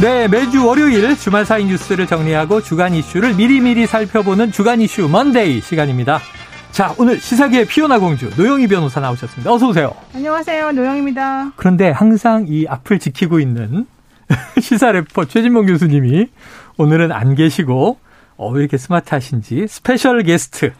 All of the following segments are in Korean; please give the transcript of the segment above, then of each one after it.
네, 매주 월요일 주말 사이 뉴스를 정리하고 주간 이슈를 미리미리 살펴보는 주간 이슈 Monday 시간입니다. 자, 오늘 시사계의 피오나 공주 노영희 변호사 나오셨습니다. 어서 오세요. 안녕하세요. 노영희입니다. 그런데 항상 이 앞을 지키고 있는 시사 래퍼 최진봉 교수님이 오늘은 안 계시고 어, 왜 이렇게 스마트하신지 special guest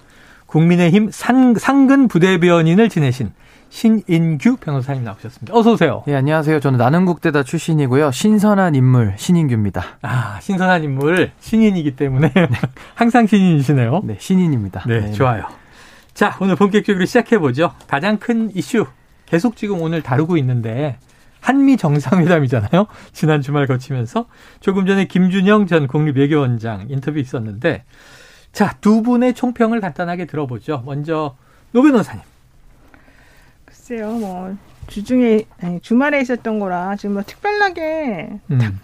국민의힘 상, 상근 부대변인을 지내신 신인규 변호사님 나오셨습니다. 어서 오세요. 예, 안녕하세요. 저는 나는국대다 출신이고요. 신선한 인물 신인규입니다. 아, 신선한 인물 신인이기 때문에 네. 항상 신인이시네요. 네, 신인입니다. 네, 네, 좋아요. 자, 오늘 본격적으로 시작해 보죠. 가장 큰 이슈 계속 지금 오늘 다루고 있는데 한미 정상회담이잖아요. 지난 주말 거치면서 조금 전에 김준영 전 국립외교원장 인터뷰 있었는데 자, 두 분의 총평을 간단하게 들어보죠. 먼저 노 변호사님. 글쎄요, 뭐 주중에 아니, 주말에 있었던 거라 지금 뭐 특별하게 음.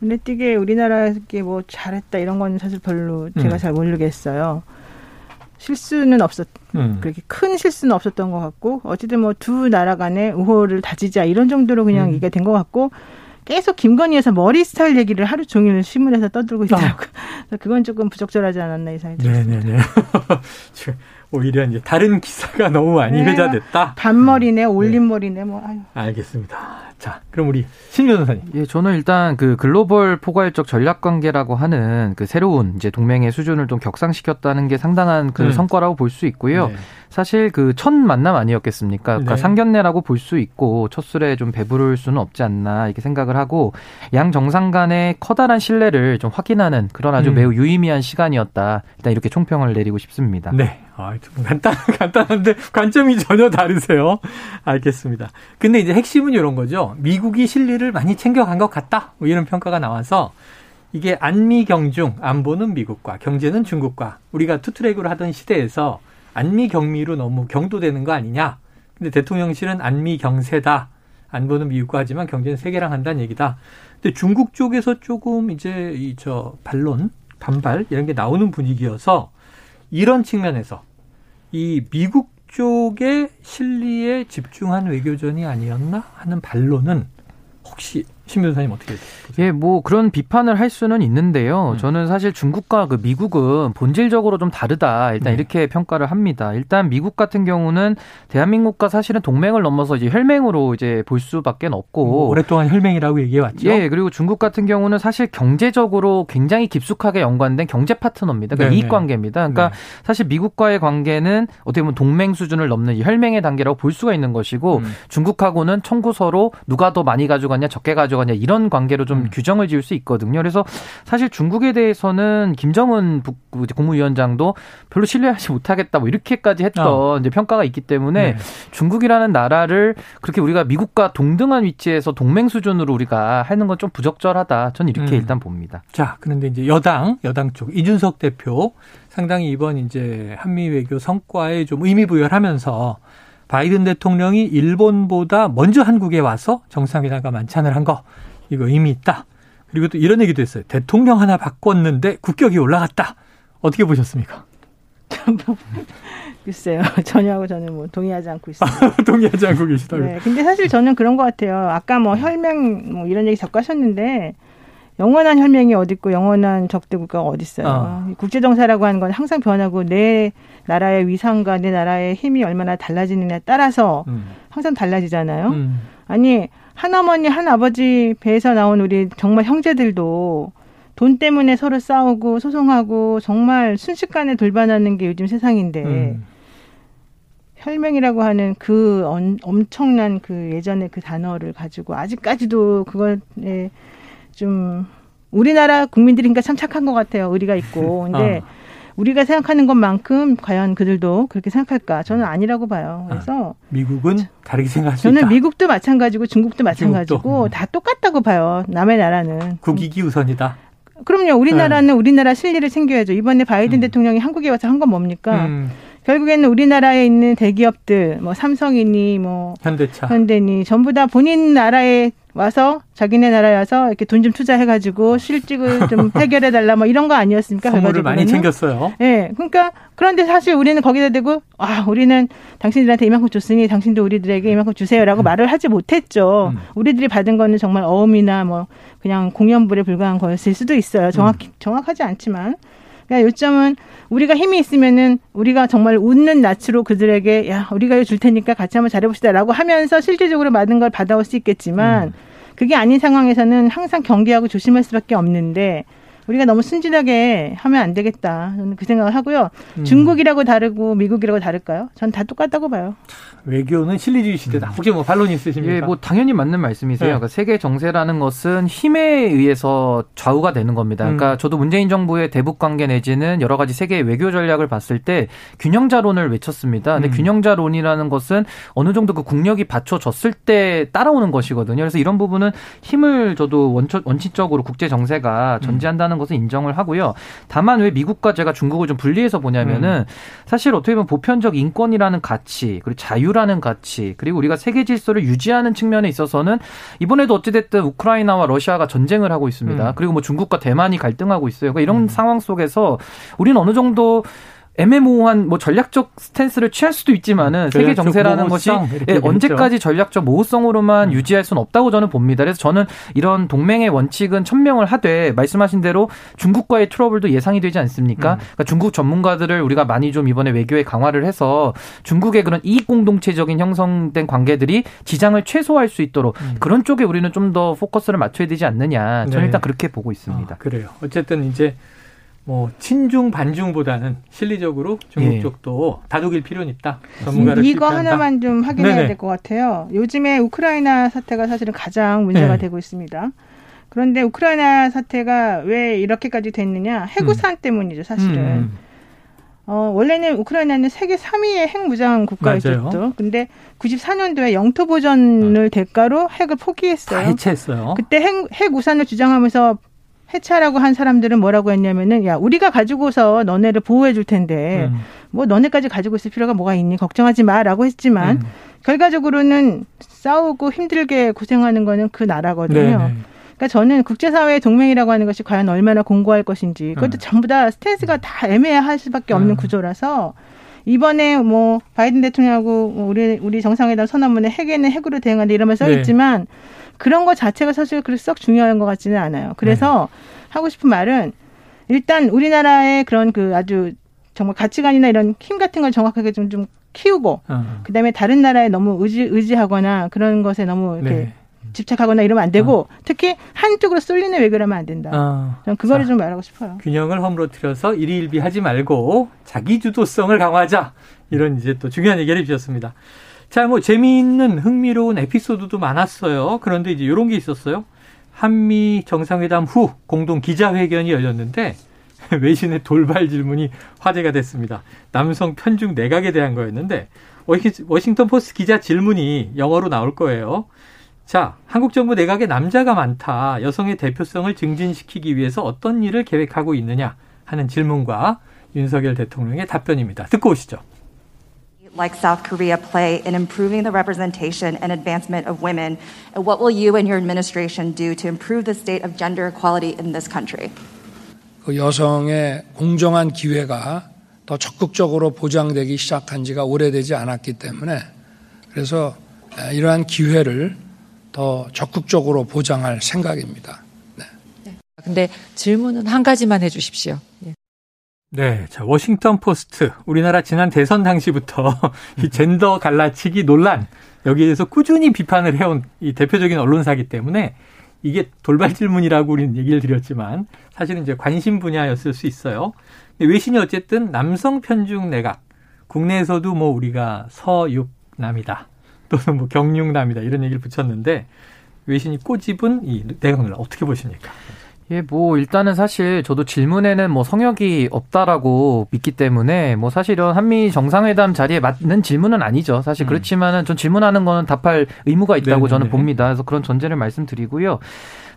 눈에 띄게 우리나라에 뭐 잘했다 이런 건 사실 별로 제가 음. 잘 모르겠어요. 실수는 없었 음. 그렇게 큰 실수는 없었던 것 같고 어쨌든 뭐 두 나라 간의 우호를 다지자 이런 정도로 그냥 음. 이게 된 것 같고 계속 김건희 여사 머리 스타일 얘기를 하루 종일 신문에서 떠들고 있더라고요. 아. 그건 조금 부적절하지 않았나 이 생각이 들었습니다. 네네네. 오히려 이제 다른 기사가 너무 많이 네. 회자됐다. 반머리네, 올림머리네, 뭐. 아유. 알겠습니다. 자, 그럼 우리 신 변호사님. 예, 저는 일단 그 글로벌 포괄적 전략 관계라고 하는 그 새로운 이제 동맹의 수준을 좀 격상시켰다는 게 상당한 그 음. 성과라고 볼 수 있고요. 네. 사실 그 첫 만남 아니었겠습니까? 그러니까 네. 상견례라고 볼 수 있고 첫 술에 좀 배부를 수는 없지 않나 이렇게 생각을 하고 양 정상 간의 커다란 신뢰를 좀 확인하는 그런 아주 음. 매우 유의미한 시간이었다. 일단 이렇게 총평을 내리고 싶습니다. 네. 아, 좀 간단, 간단한데 관점이 전혀 다르세요. 알겠습니다. 근데 이제 핵심은 이런 거죠. 미국이 실리를 많이 챙겨간 것 같다. 뭐 이런 평가가 나와서 이게 안미 경중, 안보는 미국과 경제는 중국과 우리가 투트랙으로 하던 시대에서 안미 경미로 너무 경도되는 거 아니냐. 근데 대통령실은 안미 경세다. 안보는 미국과 하지만 경제는 세계랑 한다는 얘기다. 근데 중국 쪽에서 조금 이제 이 저 반론, 반발 이런 게 나오는 분위기여서 이런 측면에서 이 미국 쪽의 실리에 집중한 외교전이 아니었나 하는 반론은 혹시 신 변호사님 어떻게 보세요? 예, 뭐 그런 비판을 할 수는 있는데요. 음. 저는 사실 중국과 그 미국은 본질적으로 좀 다르다. 일단 네. 이렇게 평가를 합니다. 일단 미국 같은 경우는 대한민국과 사실은 동맹을 넘어서 이제 혈맹으로 이제 볼 수밖에 없고 음, 오랫동안 혈맹이라고 얘기해 왔죠. 예, 그리고 중국 같은 경우는 사실 경제적으로 굉장히 깊숙하게 연관된 경제 파트너입니다. 그러니까 이익 관계입니다. 그러니까 네. 사실 미국과의 관계는 어떻게 보면 동맹 수준을 넘는 혈맹의 단계라고 볼 수가 있는 것이고 음. 중국하고는 청구서로 누가 더 많이 가져갔냐 적게 가져 가져가냐 이런 관계로 좀 음. 규정을 지을 수 있거든요. 그래서 사실 중국에 대해서는 김정은 국무위원장도 별로 신뢰하지 못하겠다 뭐 이렇게까지 했던 어. 이제 평가가 있기 때문에 네. 중국이라는 나라를 그렇게 우리가 미국과 동등한 위치에서 동맹 수준으로 우리가 하는 건 좀 부적절하다. 전 이렇게 음. 일단 봅니다. 자, 그런데 이제 여당 여당 쪽 이준석 대표 상당히 이번 이제 한미 외교 성과에 좀 의미 부여를 하면서 바이든 대통령이 일본보다 먼저 한국에 와서 정상회담과 만찬을 한 거 이거 의미 있다. 그리고 또 이런 얘기도 했어요. 대통령 하나 바꿨는데 국격이 올라갔다. 어떻게 보셨습니까? 글쎄요. 전혀하고 저는 뭐 동의하지 않고 있습니다. 동의하지 않고 계시다고요? 네. 근데 사실 저는 그런 것 같아요. 아까 뭐 혈맹 뭐 이런 얘기 자꾸 하셨는데 영원한 혈맹이 어디 있고 영원한 적대 국가가 어디 있어요. 어. 국제 정사라고 하는 건 항상 변하고 내 나라의 위상과 내 나라의 힘이 얼마나 달라지느냐에 따라서 음. 항상 달라지잖아요. 음. 아니 한 어머니 한 아버지 배에서 나온 우리 정말 형제들도 돈 때문에 서로 싸우고 소송하고 정말 순식간에 돌반하는 게 요즘 세상인데 음. 혈맹이라고 하는 그 엄청난 그 예전의 그 단어를 가지고 아직까지도 그거에 좀 우리나라 국민들이니까 참 착한 것 같아요. 의리가 있고. 근데 어. 우리가 생각하는 것만큼 과연 그들도 그렇게 생각할까? 저는 아니라고 봐요. 그래서 아, 미국은 다르게 생각하니다 저는 미국도 마찬가지고 중국도 마찬가지고 중국도. 음. 다 똑같다고 봐요. 남의 나라는 국익이 우선이다. 그럼요. 우리나라는 네. 우리나라 실리를 챙겨야죠. 이번에 바이든 음. 대통령이 한국에 와서 한 건 뭡니까? 음. 결국에는 우리나라에 있는 대기업들, 뭐 삼성이니 뭐 현대차, 현대니 전부 다 본인 나라에 와서 자기네 나라에 와서 이렇게 돈 좀 투자해가지고 실직을 좀 해결해 달라 뭐 이런 거 아니었습니까? 선물을 많이 챙겼어요. 예, 네, 그러니까 그런데 사실 우리는 거기다 대고 아 우리는 당신들한테 이만큼 줬으니 당신도 우리들에게 이만큼 주세요라고 음. 말을 하지 못했죠. 음. 우리들이 받은 거는 정말 어음이나 뭐 그냥 공연불에 불과한 거였을 수도 있어요. 정확히 음. 정확하지 않지만. 그러니까 요점은 우리가 힘이 있으면은 우리가 정말 웃는 낯으로 그들에게 야 우리가 줄 테니까 같이 한번 잘해봅시다라고 하면서 실질적으로 받은 걸 받아올 수 있겠지만 음. 그게 아닌 상황에서는 항상 경계하고 조심할 수밖에 없는데 우리가 너무 순진하게 하면 안 되겠다. 저는 그 생각을 하고요. 음. 중국이라고 다르고 미국이라고 다를까요? 전 다 똑같다고 봐요. 외교는 실리주의 시대다. 음. 혹시 뭐 반론 있으십니까? 예, 뭐 당연히 맞는 말씀이세요. 네. 그러니까 세계 정세라는 것은 힘에 의해서 좌우가 되는 겁니다. 그러니까 음. 저도 문재인 정부의 대북 관계 내지는 여러 가지 세계 외교 전략을 봤을 때 균형자론을 외쳤습니다. 근데 음. 균형자론이라는 것은 어느 정도 그 국력이 받쳐졌을 때 따라오는 것이거든요. 그래서 이런 부분은 힘을 저도 원초, 원칙적으로 국제 정세가 음. 전제한다는 것을 인정을 하고요. 다만 왜 미국과 제가 중국을 좀 분리해서 보냐면은 음. 사실 어떻게 보면 보편적 인권이라는 가치 그리고 자유라는 가치 그리고 우리가 세계 질서를 유지하는 측면에 있어서는 이번에도 어찌됐든 우크라이나와 러시아가 전쟁을 하고 있습니다. 음. 그리고 뭐 중국과 대만이 갈등하고 있어요. 그러니까 이런 음. 상황 속에서 우리는 어느 정도 애매모호한 뭐 전략적 스탠스를 취할 수도 있지만은 세계 정세라는 것이 예, 언제까지 전략적 모호성으로만 음. 유지할 수는 없다고 저는 봅니다. 그래서 저는 이런 동맹의 원칙은 천명을 하되 말씀하신 대로 중국과의 트러블도 예상이 되지 않습니까? 음. 그러니까 중국 전문가들을 우리가 많이 좀 이번에 외교에 강화를 해서 중국의 그런 이익 공동체적인 형성된 관계들이 지장을 최소화할 수 있도록 음. 그런 쪽에 우리는 좀 더 포커스를 맞춰야 되지 않느냐. 저는 네. 일단 그렇게 보고 있습니다. 아, 그래요. 어쨌든 이제 뭐 친중 반중보다는 실리적으로 중국 예. 쪽도 다독일 필요는 있다. 전문가를 이거 필요한다. 하나만 좀 확인해야 될 것 같아요. 요즘에 우크라이나 사태가 사실은 가장 문제가 네. 되고 있습니다. 그런데 우크라이나 사태가 왜 이렇게까지 됐느냐? 해구산 음. 때문이죠, 사실은. 음. 어, 원래는 우크라이나는 세계 3위의 핵무장 국가였죠. 근데 94년도에 영토 보전을 어. 대가로 핵을 포기했어요. 다 해체했어요. 그때 핵, 핵 우산을 주장하면서 해체라고 한 사람들은 뭐라고 했냐면은 야 우리가 가지고서 너네를 보호해 줄 텐데 음. 뭐 너네까지 가지고 있을 필요가 뭐가 있니 걱정하지 마라고 했지만 음. 결과적으로는 싸우고 힘들게 고생하는 거는 그 나라거든요. 네네. 그러니까 저는 국제사회의 동맹이라고 하는 것이 과연 얼마나 공고할 것인지 그것도 음. 전부 다 스탠스가 다 애매할 수밖에 없는 음. 구조라서 이번에 뭐 바이든 대통령하고 뭐 우리 우리 정상회담 선언문에 핵에는 핵으로 대응한다 이러면 써 있지만 네. 그런 것 자체가 사실 그렇게 썩 중요한 것 같지는 않아요. 그래서 네. 하고 싶은 말은 일단 우리나라의 그런 그 아주 정말 가치관이나 이런 힘 같은 걸 정확하게 좀, 좀 키우고 어. 그다음에 다른 나라에 너무 의지 의지하거나 그런 것에 너무 이렇게 네. 집착하거나 이러면 안 되고 어. 특히 한쪽으로 쏠리는 외교를 하면 안 된다. 어. 저는 그거를 자, 좀 말하고 싶어요. 균형을 허물어뜨려서 일희일비하지 말고 자기 주도성을 강화하자 이런 이제 또 중요한 얘기를 주셨습니다. 자, 뭐 재미있는 흥미로운 에피소드도 많았어요. 그런데 이제 이런 게 있었어요. 한미 정상회담 후 공동 기자회견이 열렸는데 외신의 돌발 질문이 화제가 됐습니다. 남성 편중 내각에 대한 거였는데 워싱턴 포스트 기자 질문이 영어로 나올 거예요. 자, 한국 정부 내각에 남자가 많다. 여성의 대표성을 증진시키기 위해서 어떤 일을 계획하고 있느냐 하는 질문과 윤석열 대통령의 답변입니다. 듣고 오시죠. Like South Korea play in improving the representation and advancement of women? And what will you and your administration do to improve the state of gender equality in this country? 그 여성의 공정한 기회가 더 적극적으로 보장되기 시작한 지가 오래되지 않았기 때문에 그래서 이러한 기회를 더 적극적으로 보장할 생각입니다. 네. 네. 근데 질문은 한 가지만 해 주십시오. 예. 네, 자 워싱턴 포스트 우리나라 지난 대선 당시부터 이 젠더 갈라치기 논란 여기에 대해서 꾸준히 비판을 해온 이 대표적인 언론사기 때문에 이게 돌발 질문이라고 우리는 얘기를 드렸지만 사실은 이제 관심 분야였을 수 있어요. 근데 외신이 어쨌든 남성 편중 내각 국내에서도 뭐 우리가 서육남이다 또는 뭐 경육남이다 이런 얘기를 붙였는데 외신이 꼬집은 이 내각 논란 어떻게 보십니까? 예, 뭐 일단은 사실 저도 질문에는 뭐 성역이 없다라고 믿기 때문에 뭐 사실은 한미 정상회담 자리에 맞는 질문은 아니죠. 사실 음. 그렇지만은 전 질문하는 거는 답할 의무가 있다고 네네네. 저는 봅니다. 그래서 그런 전제를 말씀드리고요.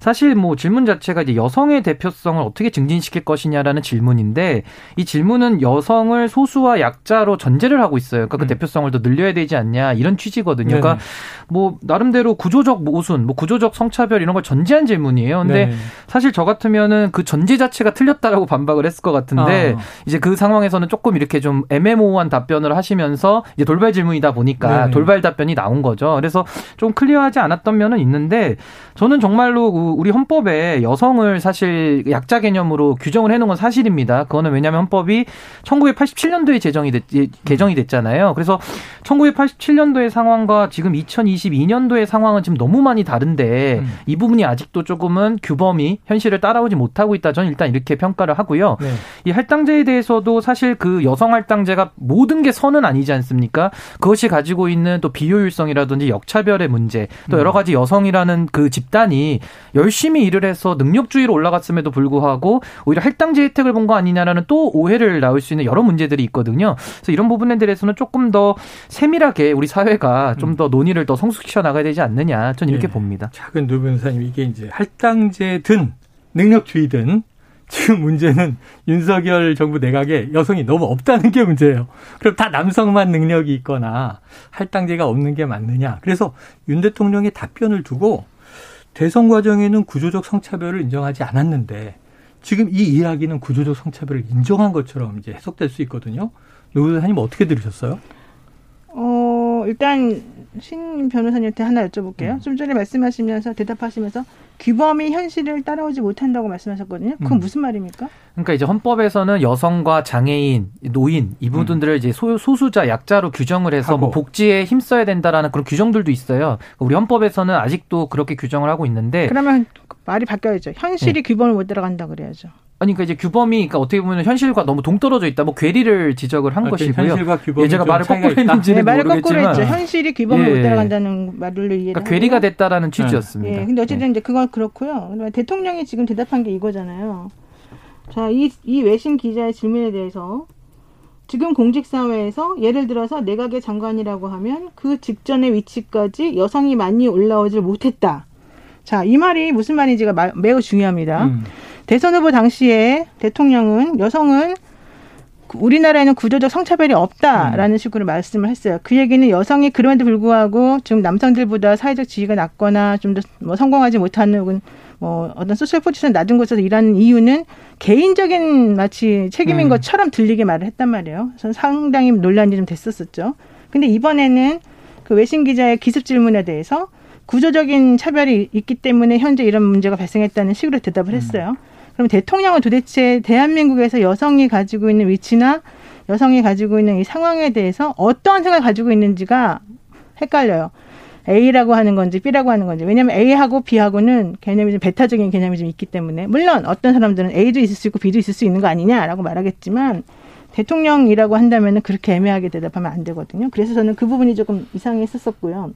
사실 뭐 질문 자체가 이제 여성의 대표성을 어떻게 증진시킬 것이냐라는 질문인데 이 질문은 여성을 소수와 약자로 전제를 하고 있어요. 그러니까 그 음. 대표성을 더 늘려야 되지 않냐 이런 취지거든요. 네네. 그러니까 뭐 나름대로 구조적 모순, 뭐 구조적 성차별 이런 걸 전제한 질문이에요. 근데 네. 사실 저 같으면은 그 전제 자체가 틀렸다라고 반박을 했을 것 같은데 아. 이제 그 상황에서는 조금 이렇게 좀 애매모호한 답변을 하시면서 이제 돌발 질문이다 보니까 네 돌발 답변이 나온 거죠. 그래서 좀 클리어하지 않았던 면은 있는데 저는 정말로 그 우리 헌법에 여성을 사실 약자 개념으로 규정을 해놓은 건 사실입니다. 그거는 왜냐하면 헌법이 1987년도에 제정이 됐, 개정이 됐잖아요. 그래서 1987년도의 상황과 지금 2022년도의 상황은 지금 너무 많이 다른데 음. 이 부분이 아직도 조금은 규범이 현실을 따라오지 못하고 있다. 저는 일단 이렇게 평가를 하고요. 네. 이 할당제에 대해서도 사실 그 여성 할당제가 모든 게 선은 아니지 않습니까? 그것이 가지고 있는 또 비효율성이라든지 역차별의 문제, 또 여러 음. 가지 여성이라는 그 집단이 열심히 일을 해서 능력주의로 올라갔음에도 불구하고 오히려 할당제 혜택을 본 거 아니냐라는 또 오해를 나올 수 있는 여러 문제들이 있거든요. 그래서 이런 부분에 대해서는 조금 더 세밀하게 우리 사회가 좀더 음. 논의를 더 성숙시켜 나가야 되지 않느냐. 저는 이렇게 네. 봅니다. 작은 두 변호사님 이게 이제 할당제든 능력주의든 지금 문제는 윤석열 정부 내각에 여성이 너무 없다는 게 문제예요. 그럼 다 남성만 능력이 있거나 할당제가 없는 게 맞느냐. 그래서 윤 대통령의 답변을 두고 대선 과정에는 구조적 성차별을 인정하지 않았는데 지금 이 이야기는 구조적 성차별을 인정한 것처럼 이제 해석될 수 있거든요. 노 변호사님 어떻게 들으셨어요? 어, 일단 신 변호사님한테 하나 여쭤볼게요. 음. 좀 전에 말씀하시면서 대답하시면서 규범이 현실을 따라오지 못한다고 말씀하셨거든요. 그건 음. 무슨 말입니까? 그러니까 이제 헌법에서는 여성과 장애인, 노인 이분들을 음. 이제 소, 소수자, 약자로 규정을 해서 뭐 복지에 힘써야 된다라는 그런 규정들도 있어요. 우리 헌법에서는 아직도 그렇게 규정을 하고 있는데 그러면 말이 바뀌어야죠. 현실이 네. 규범을 못 따라간다 그래야죠. 아니 그러니까 이제 규범이 그러니까 어떻게 보면 현실과 너무 동떨어져 있다. 뭐 괴리를 지적을 한 아, 것이고요. 현실과 규범이 예, 제가 말을 거꾸로 했는지는 네, 말을 모르겠지만 거꾸로 했죠. 현실이 규범을 예. 못 따라간다는 말을 이해. 그러니까 괴리가 됐다라는 취지였습니다. 예. 근데 어쨌든 예. 이제 그건 그렇고요. 대통령이 지금 대답한 게 이거잖아요. 자, 이, 이 외신 기자의 질문에 대해서 지금 공직사회에서 예를 들어서 내각의 장관이라고 하면 그 직전의 위치까지 여성이 많이 올라오질 못했다. 자, 이 말이 무슨 말인지가 마, 매우 중요합니다. 음. 대선 후보 당시에 대통령은 여성은 우리나라에는 구조적 성차별이 없다라는 음. 식으로 말씀을 했어요. 그 얘기는 여성이 그럼에도 불구하고 지금 남성들보다 사회적 지위가 낮거나 좀 더 뭐 성공하지 못하는 혹은 뭐 어떤 소셜 포지션 낮은 곳에서 일하는 이유는 개인적인 마치 책임인 음. 것처럼 들리게 말을 했단 말이에요. 그래서 상당히 논란이 좀 됐었었죠. 근데 이번에는 그 외신 기자의 기습 질문에 대해서 구조적인 차별이 있기 때문에 현재 이런 문제가 발생했다는 식으로 대답을 했어요. 음. 그럼 대통령은 도대체 대한민국에서 여성이 가지고 있는 위치나 여성이 가지고 있는 이 상황에 대해서 어떠한 생각을 가지고 있는지가 헷갈려요. A라고 하는 건지 B라고 하는 건지. 왜냐하면 A하고 B하고는 개념이 좀 배타적인 개념이 좀 있기 때문에. 물론 어떤 사람들은 A도 있을 수 있고 B도 있을 수 있는 거 아니냐라고 말하겠지만 대통령이라고 한다면 그렇게 애매하게 대답하면 안 되거든요. 그래서 저는 그 부분이 조금 이상했었었고요.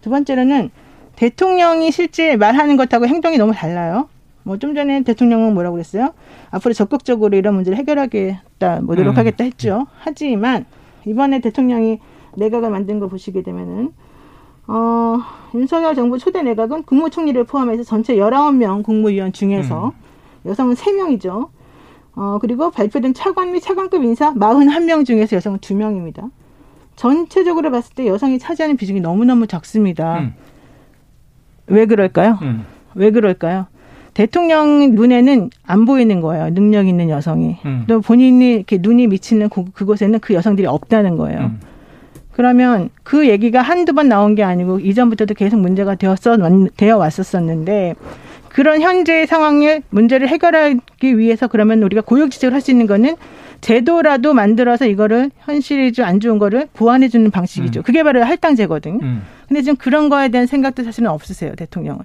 두 번째로는 대통령이 실제 말하는 것하고 행동이 너무 달라요. 뭐 좀 전에 대통령은 뭐라고 그랬어요? 앞으로 적극적으로 이런 문제를 해결하겠다, 뭐 노력하겠다 음. 했죠. 하지만 이번에 대통령이 내각을 만든 거 보시게 되면은 어, 윤석열 정부 초대 내각은 국무총리를 포함해서 전체 열아홉 명 국무위원 중에서 음. 여성은 세명이죠 어, 그리고 발표된 차관 및 차관급 인사 마흔한 명 중에서 여성은 두명입니다 전체적으로 봤을 때 여성이 차지하는 비중이 너무너무 적습니다. 음. 왜 그럴까요? 음. 왜 그럴까요? 대통령 눈에는 안 보이는 거예요. 능력 있는 여성이. 음. 또 본인이 이렇게 눈이 미치는 그, 그곳에는 그 여성들이 없다는 거예요. 음. 그러면 그 얘기가 한두 번 나온 게 아니고 이전부터도 계속 문제가 되었어 되어 왔었었는데 그런 현재의 상황을 문제를 해결하기 위해서 그러면 우리가 고육 지적을 할 수 있는 거는 제도라도 만들어서 이거를 현실이 좀 안 좋은 거를 보완해 주는 방식이죠. 음. 그게 바로 할당제거든요. 음. 근데 지금 그런 거에 대한 생각도 사실은 없으세요, 대통령은.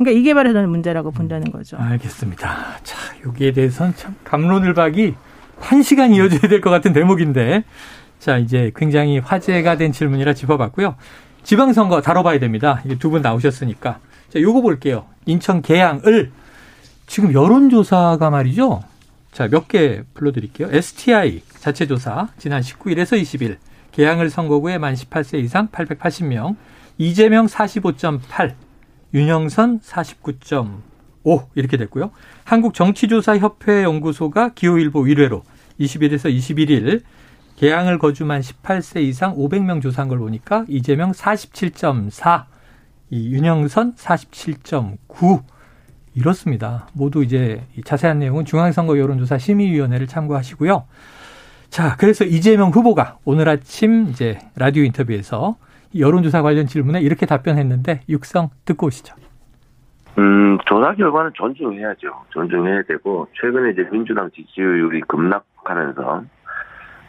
그러니까 이게 바로 저는 문제라고 본다는 거죠. 알겠습니다. 자, 여기에 대해서는 참 감론을 박이 한 시간 이어져야 될 것 같은 대목인데, 자, 이제 굉장히 화제가 된 질문이라 짚어봤고요. 지방선거 다뤄봐야 됩니다. 이게 두 분 나오셨으니까. 자, 요거 볼게요. 인천 계양을 지금 여론조사가 말이죠. 자, 몇 개 불러드릴게요. STI 자체조사 지난 19일에서 20일 개항을 선거구에 만 18세 이상 880명, 이재명 45.8, 윤영선 49.5 이렇게 됐고요. 한국정치조사협회 연구소가 기호일보 1회로 20일에서 21일 개항을 거주만 18세 이상 500명 조사한 걸 보니까 이재명 47.4, 이 윤영선 47.9 이렇습니다. 모두 이제 자세한 내용은 중앙선거 여론조사 심의위원회를 참고하시고요. 자, 그래서 이재명 후보가 오늘 아침 이제 라디오 인터뷰에서 여론조사 관련 질문에 이렇게 답변했는데 육성 듣고 오시죠. 음, 조사 결과는 존중해야죠. 존중해야 되고 최근에 이제 민주당 지지율이 급락하면서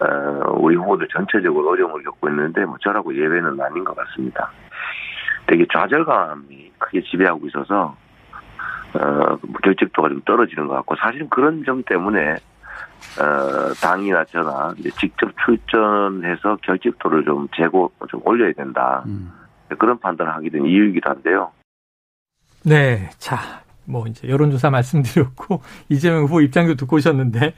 어, 우리 후보들 전체적으로 어려움을 겪고 있는데 뭐 저라고 예외는 아닌 것 같습니다. 되게 좌절감이 크게 지배하고 있어서 어, 결집도가 좀 떨어지는 것 같고 사실은 그런 점 때문에 어, 당이나 저나 이제 직접 출전해서 결집도를 좀 재고 좀 올려야 된다. 음. 그런 판단을 하게 된 이유이기도 한데요. 네. 자, 뭐 이제 여론조사 말씀드렸고 이재명 후보 입장도 듣고 오셨는데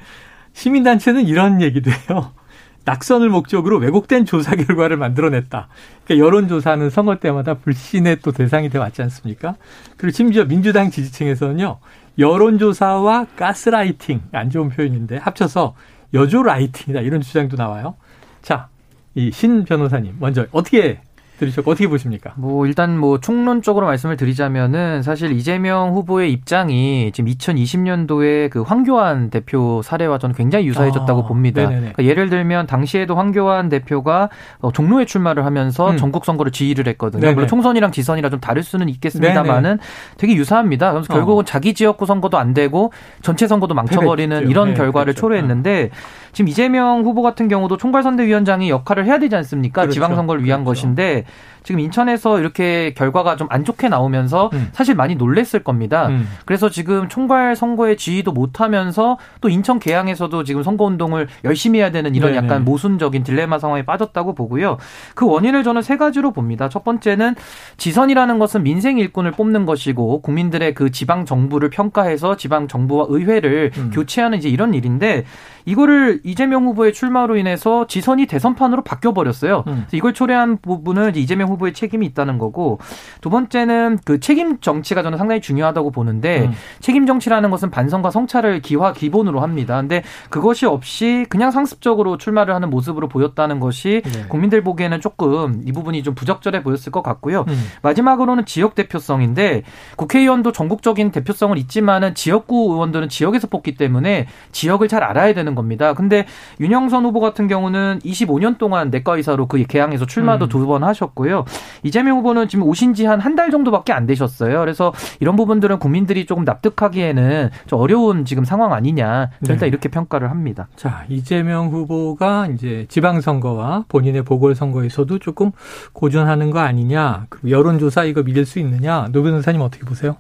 시민단체는 이런 얘기도 해요. 낙선을 목적으로 왜곡된 조사 결과를 만들어냈다. 그러니까 여론조사는 선거 때마다 불신의 또 대상이 돼 왔지 않습니까? 그리고 심지어 민주당 지지층에서는요, 여론조사와 가스라이팅, 안 좋은 표현인데 합쳐서 여조라이팅이다. 이런 주장도 나와요. 자, 이 신 변호사님, 먼저 어떻게 들으셨고 어떻게 보십니까? 뭐 일단 뭐 총론적으로 말씀을 드리자면은 사실 이재명 후보의 입장이 지금 2020년도에 그 황교안 대표 사례와 저는 굉장히 유사해졌다고 아, 봅니다. 그러니까 예를 들면 당시에도 황교안 대표가 어, 종로에 출마를 하면서 음. 전국 선거를 지휘를 했거든요. 네네. 물론 총선이랑 지선이랑 좀 다를 수는 있겠습니다만은 되게 유사합니다. 그래서 어. 결국은 자기 지역구 선거도 안 되고 전체 선거도 망쳐버리는 이런 네, 결과를 그렇죠. 초래했는데 지금 이재명 후보 같은 경우도 총괄선대위원장이 역할을 해야 되지 않습니까? 그렇죠. 지방선거를 위한 그렇죠. 것인데 지금 인천에서 이렇게 결과가 좀 안 좋게 나오면서 음. 사실 많이 놀랬을 겁니다. 음. 그래서 지금 총괄 선거에 지휘도 못하면서 또 인천 계양에서도 지금 선거 운동을 열심히 해야 되는 이런 네네. 약간 모순적인 딜레마 상황에 빠졌다고 보고요. 그 원인을 저는 세 가지로 봅니다. 첫 번째는 지선이라는 것은 민생 일꾼을 뽑는 것이고 국민들의 그 지방 정부를 평가해서 지방 정부와 의회를 음. 교체하는 이제 이런 일인데 이거를 이재명 후보의 출마로 인해서 지선이 대선판으로 바뀌어 버렸어요. 음. 이걸 초래한 부분은 이재명 후보의 책임이 있다는 거고 두 번째는 그 책임 정치가 저는 상당히 중요하다고 보는데 음. 책임 정치라는 것은 반성과 성찰을 기화 기본으로 합니다. 근데 그것이 없이 그냥 상습적으로 출마를 하는 모습으로 보였다는 것이 네. 국민들 보기에는 조금 이 부분이 좀 부적절해 보였을 것 같고요. 음. 마지막으로는 지역 대표성인데 국회의원도 전국적인 대표성은 있지만은 지역구 의원들은 지역에서 뽑기 때문에 지역을 잘 알아야 되는 겁니다. 근데 윤영선 후보 같은 경우는 25년 동안 내과 의사로 그 개항에서 출마도 음. 두번 하셨 고요. 이재명 후보는 지금 오신 지 한 한 달 정도밖에 안 되셨어요. 그래서 이런 부분들은 국민들이 조금 납득하기에는 좀 어려운 지금 상황 아니냐. 일단 네. 이렇게 평가를 합니다. 자, 이재명 후보가 이제 지방선거와 본인의 보궐선거에서도 조금 고전하는 거 아니냐. 그리고 여론조사 이거 믿을 수 있느냐. 노 변호사님 어떻게 보세요?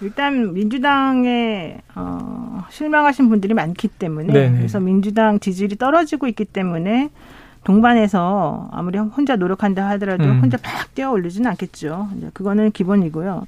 일단 민주당에 어, 실망하신 분들이 많기 때문에 네네. 그래서 민주당 지지율이 떨어지고 있기 때문에 동반해서 아무리 혼자 노력한다 하더라도 음. 혼자 팍 뛰어 올리지는 않겠죠. 이제 그거는 기본이고요.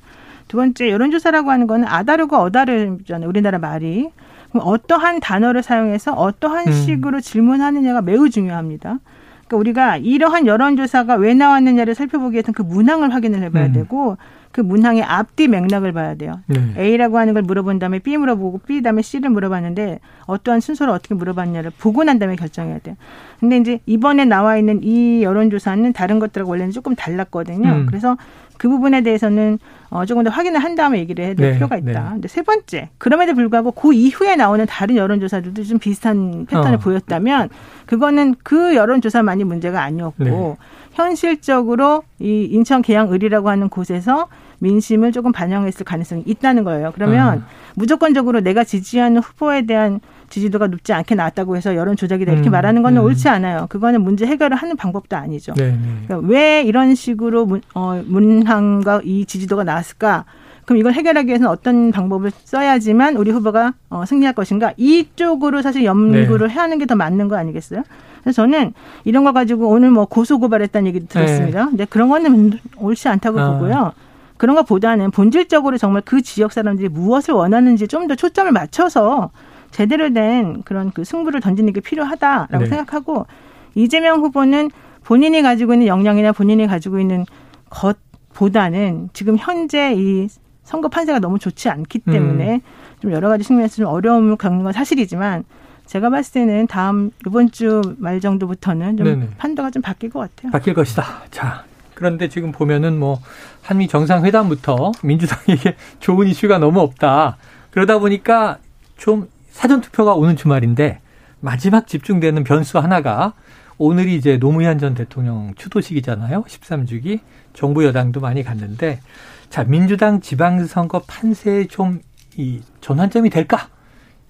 두 번째 여론조사라고 하는 거는 아다르고 어다르잖아요. 우리나라 말이. 그럼 어떠한 단어를 사용해서 어떠한 음. 식으로 질문하느냐가 매우 중요합니다. 그러니까 우리가 이러한 여론조사가 왜 나왔느냐를 살펴보기 위해서는 그 문항을 확인을 해봐야 음. 되고 그 문항의 앞뒤 맥락을 봐야 돼요. 네. A라고 하는 걸 물어본 다음에 B 물어보고 B 다음에 C를 물어봤는데 어떠한 순서로 어떻게 물어봤냐를 보고 난 다음에 결정해야 돼요. 근데 이제 이번에 나와 있는 이 여론조사는 다른 것들하고 원래는 조금 달랐거든요. 음. 그래서 그 부분에 대해서는 어, 조금 더 확인을 한 다음에 얘기를 해야 될 네, 필요가 있다. 네. 근데 세 번째, 그럼에도 불구하고 그 이후에 나오는 다른 여론조사들도 좀 비슷한 패턴을 어. 보였다면 그거는 그 여론조사만이 문제가 아니었고 네. 현실적으로 이 인천 계양을이라고 하는 곳에서 민심을 조금 반영했을 가능성이 있다는 거예요. 그러면 음. 무조건적으로 내가 지지하는 후보에 대한 지지도가 높지 않게 나왔다고 해서 여론 조작이다 이렇게 음. 말하는 거는 음. 옳지 않아요. 그거는 문제 해결을 하는 방법도 아니죠. 네, 네. 그러니까 왜 이런 식으로 문, 어, 문항과 이 지지도가 나왔을까? 그럼 이걸 해결하기 위해서는 어떤 방법을 써야지만 우리 후보가 어, 승리할 것인가? 이쪽으로 사실 연구를 네. 하는 게 더 맞는 거 아니겠어요? 그래서 저는 이런 거 가지고 오늘 뭐 고소 고발했다는 얘기도 들었습니다. 네. 근데 그런 거는 옳지 않다고 아. 보고요. 그런 것보다는 본질적으로 정말 그 지역 사람들이 무엇을 원하는지 좀 더 초점을 맞춰서 제대로 된 그런 그 승부를 던지는 게 필요하다라고 네. 생각하고 이재명 후보는 본인이 가지고 있는 역량이나 본인이 가지고 있는 것보다는 지금 현재 이 선거 판세가 너무 좋지 않기 때문에 음. 좀 여러 가지 측면에서 좀 어려움을 겪는 건 사실이지만 제가 봤을 때는 다음 이번 주 말 정도부터는 좀 네네. 판도가 좀 바뀔 것 같아요. 바뀔 것이다. 자, 그런데 지금 보면은 뭐 한미 정상회담부터 민주당에게 좋은 이슈가 너무 없다. 그러다 보니까 좀 사전 투표가 오는 주말인데 마지막 집중되는 변수 하나가 오늘이 이제 노무현 전 대통령 추도식이잖아요. 13주기. 정부 여당도 많이 갔는데 자, 민주당 지방선거 판세에 좀 이 전환점이 될까?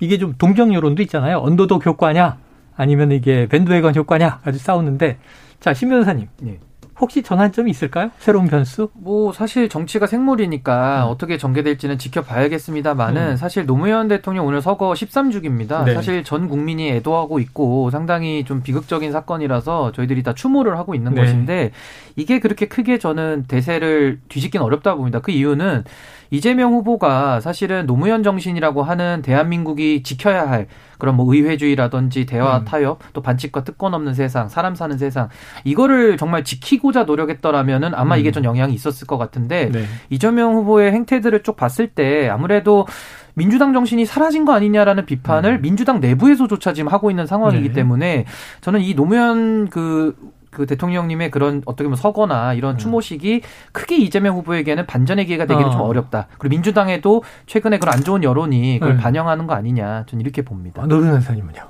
이게 좀 동정 여론도 있잖아요. 언더독 효과냐? 아니면 이게 밴드웨건 효과냐? 아주 싸우는데 자, 신 변호사님. 네. 혹시 전환점이 있을까요? 새로운 변수? 뭐 사실 정치가 생물이니까 음. 어떻게 전개될지는 지켜봐야겠습니다만은 음. 사실 노무현 대통령 오늘 서거 13주기입니다. 네. 사실 전 국민이 애도하고 있고 상당히 좀 비극적인 사건이라서 저희들이 다 추모를 하고 있는 네. 것인데 이게 그렇게 크게 저는 대세를 뒤집기는 어렵다 봅니다. 그 이유는 이재명 후보가 사실은 노무현 정신이라고 하는 대한민국이 지켜야 할 그런 뭐 의회주의라든지 대화 음. 타협 또 반칙과 특권 없는 세상 사람 사는 세상 이거를 정말 지키고자 노력했더라면은 아마 음. 이게 좀 영향이 있었을 것 같은데 네. 이재명 후보의 행태들을 쭉 봤을 때 아무래도 민주당 정신이 사라진 거 아니냐라는 비판을 음. 민주당 내부에서조차 지금 하고 있는 상황이기 네. 때문에 저는 이 노무현 그 그 대통령님의 그런 어떻게 보면 서거나 이런 음. 추모식이 크게 이재명 후보에게는 반전의 기회가 되기는 어. 좀 어렵다. 그리고 민주당에도 최근에 그런 안 좋은 여론이 그걸 네. 반영하는 거 아니냐. 저는 이렇게 봅니다. 아, 노른 의사님은요?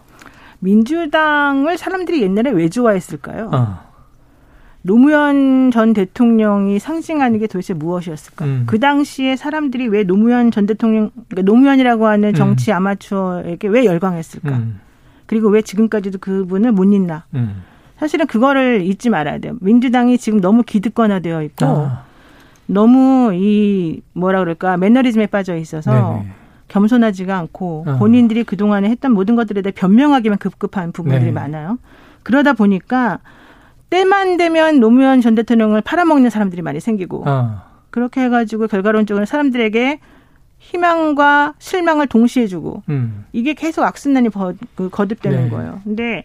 민주당을 사람들이 옛날에 왜 좋아했을까요? 어. 노무현 전 대통령이 상징하는 게 도대체 무엇이었을까? 음. 그 당시에 사람들이 왜 노무현 전 대통령, 그러니까 노무현이라고 하는 음. 정치 음. 아마추어에게 왜 열광했을까? 음. 그리고 왜 지금까지도 그분을 못 잊나? 음. 사실은 그거를 잊지 말아야 돼요. 민주당이 지금 너무 기득권화되어 있고 아. 너무 이 뭐라 그럴까 매너리즘에 빠져 있어서 네네. 겸손하지가 않고 아. 본인들이 그동안에 했던 모든 것들에 대해 변명하기만 급급한 부분들이 네. 많아요. 그러다 보니까 때만 되면 노무현 전 대통령을 팔아먹는 사람들이 많이 생기고 아. 그렇게 해가지고 결과론적으로 사람들에게 희망과 실망을 동시에 주고 음. 이게 계속 악순환이 거, 그 거듭되는 네. 거예요. 근데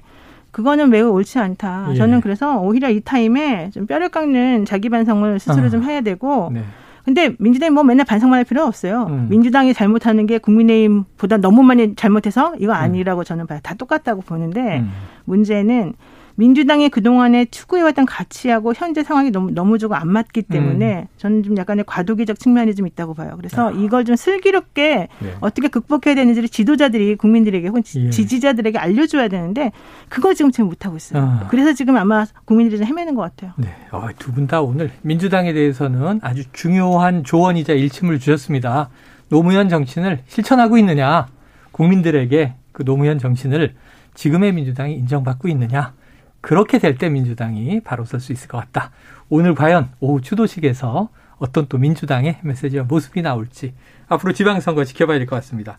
그거는 매우 옳지 않다. 예. 저는 그래서 오히려 이 타임에 좀 뼈를 깎는 자기 반성을 스스로 아. 좀 해야 되고. 네. 근데 민주당이 뭐 맨날 반성만 할 필요 없어요. 음. 민주당이 잘못하는 게 국민의힘보다 너무 많이 잘못해서 이거 음. 아니라고 저는 봐요. 다 똑같다고 보는데 음. 문제는 민주당이 그동안에 추구해왔던 가치하고 현재 상황이 너무 너무 조금 안 맞기 때문에 음. 저는 좀 약간의 과도기적 측면이 좀 있다고 봐요. 그래서 아. 이걸 좀 슬기롭게 네. 어떻게 극복해야 되는지를 지도자들이 국민들에게 혹은 예. 지지자들에게 알려줘야 되는데 그걸 지금 잘 못하고 있어요. 아. 그래서 지금 아마 국민들이 좀 헤매는 것 같아요. 네. 어, 두분 다 오늘 민주당에 대해서는 아주 중요한 조언이자 일침을 주셨습니다. 노무현 정신을 실천하고 있느냐, 국민들에게 그 노무현 정신을 지금의 민주당이 인정받고 있느냐, 그렇게 될 때 민주당이 바로 설 수 있을 것 같다. 오늘 과연 오후 추도식에서 어떤 또 민주당의 메시지와 모습이 나올지 앞으로 지방선거 지켜봐야 될 것 같습니다.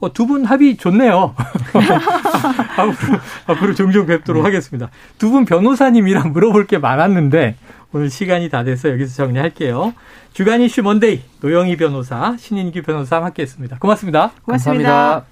어, 두 분 합이 좋네요. 앞으로, 앞으로 종종 뵙도록 네. 하겠습니다. 두 분 변호사님이랑 물어볼 게 많았는데 오늘 시간이 다 돼서 여기서 정리할게요. 주간 이슈 먼데이 노영희 변호사, 신인규 변호사 함께했습니다. 고맙습니다. 고맙습니다. 감사합니다.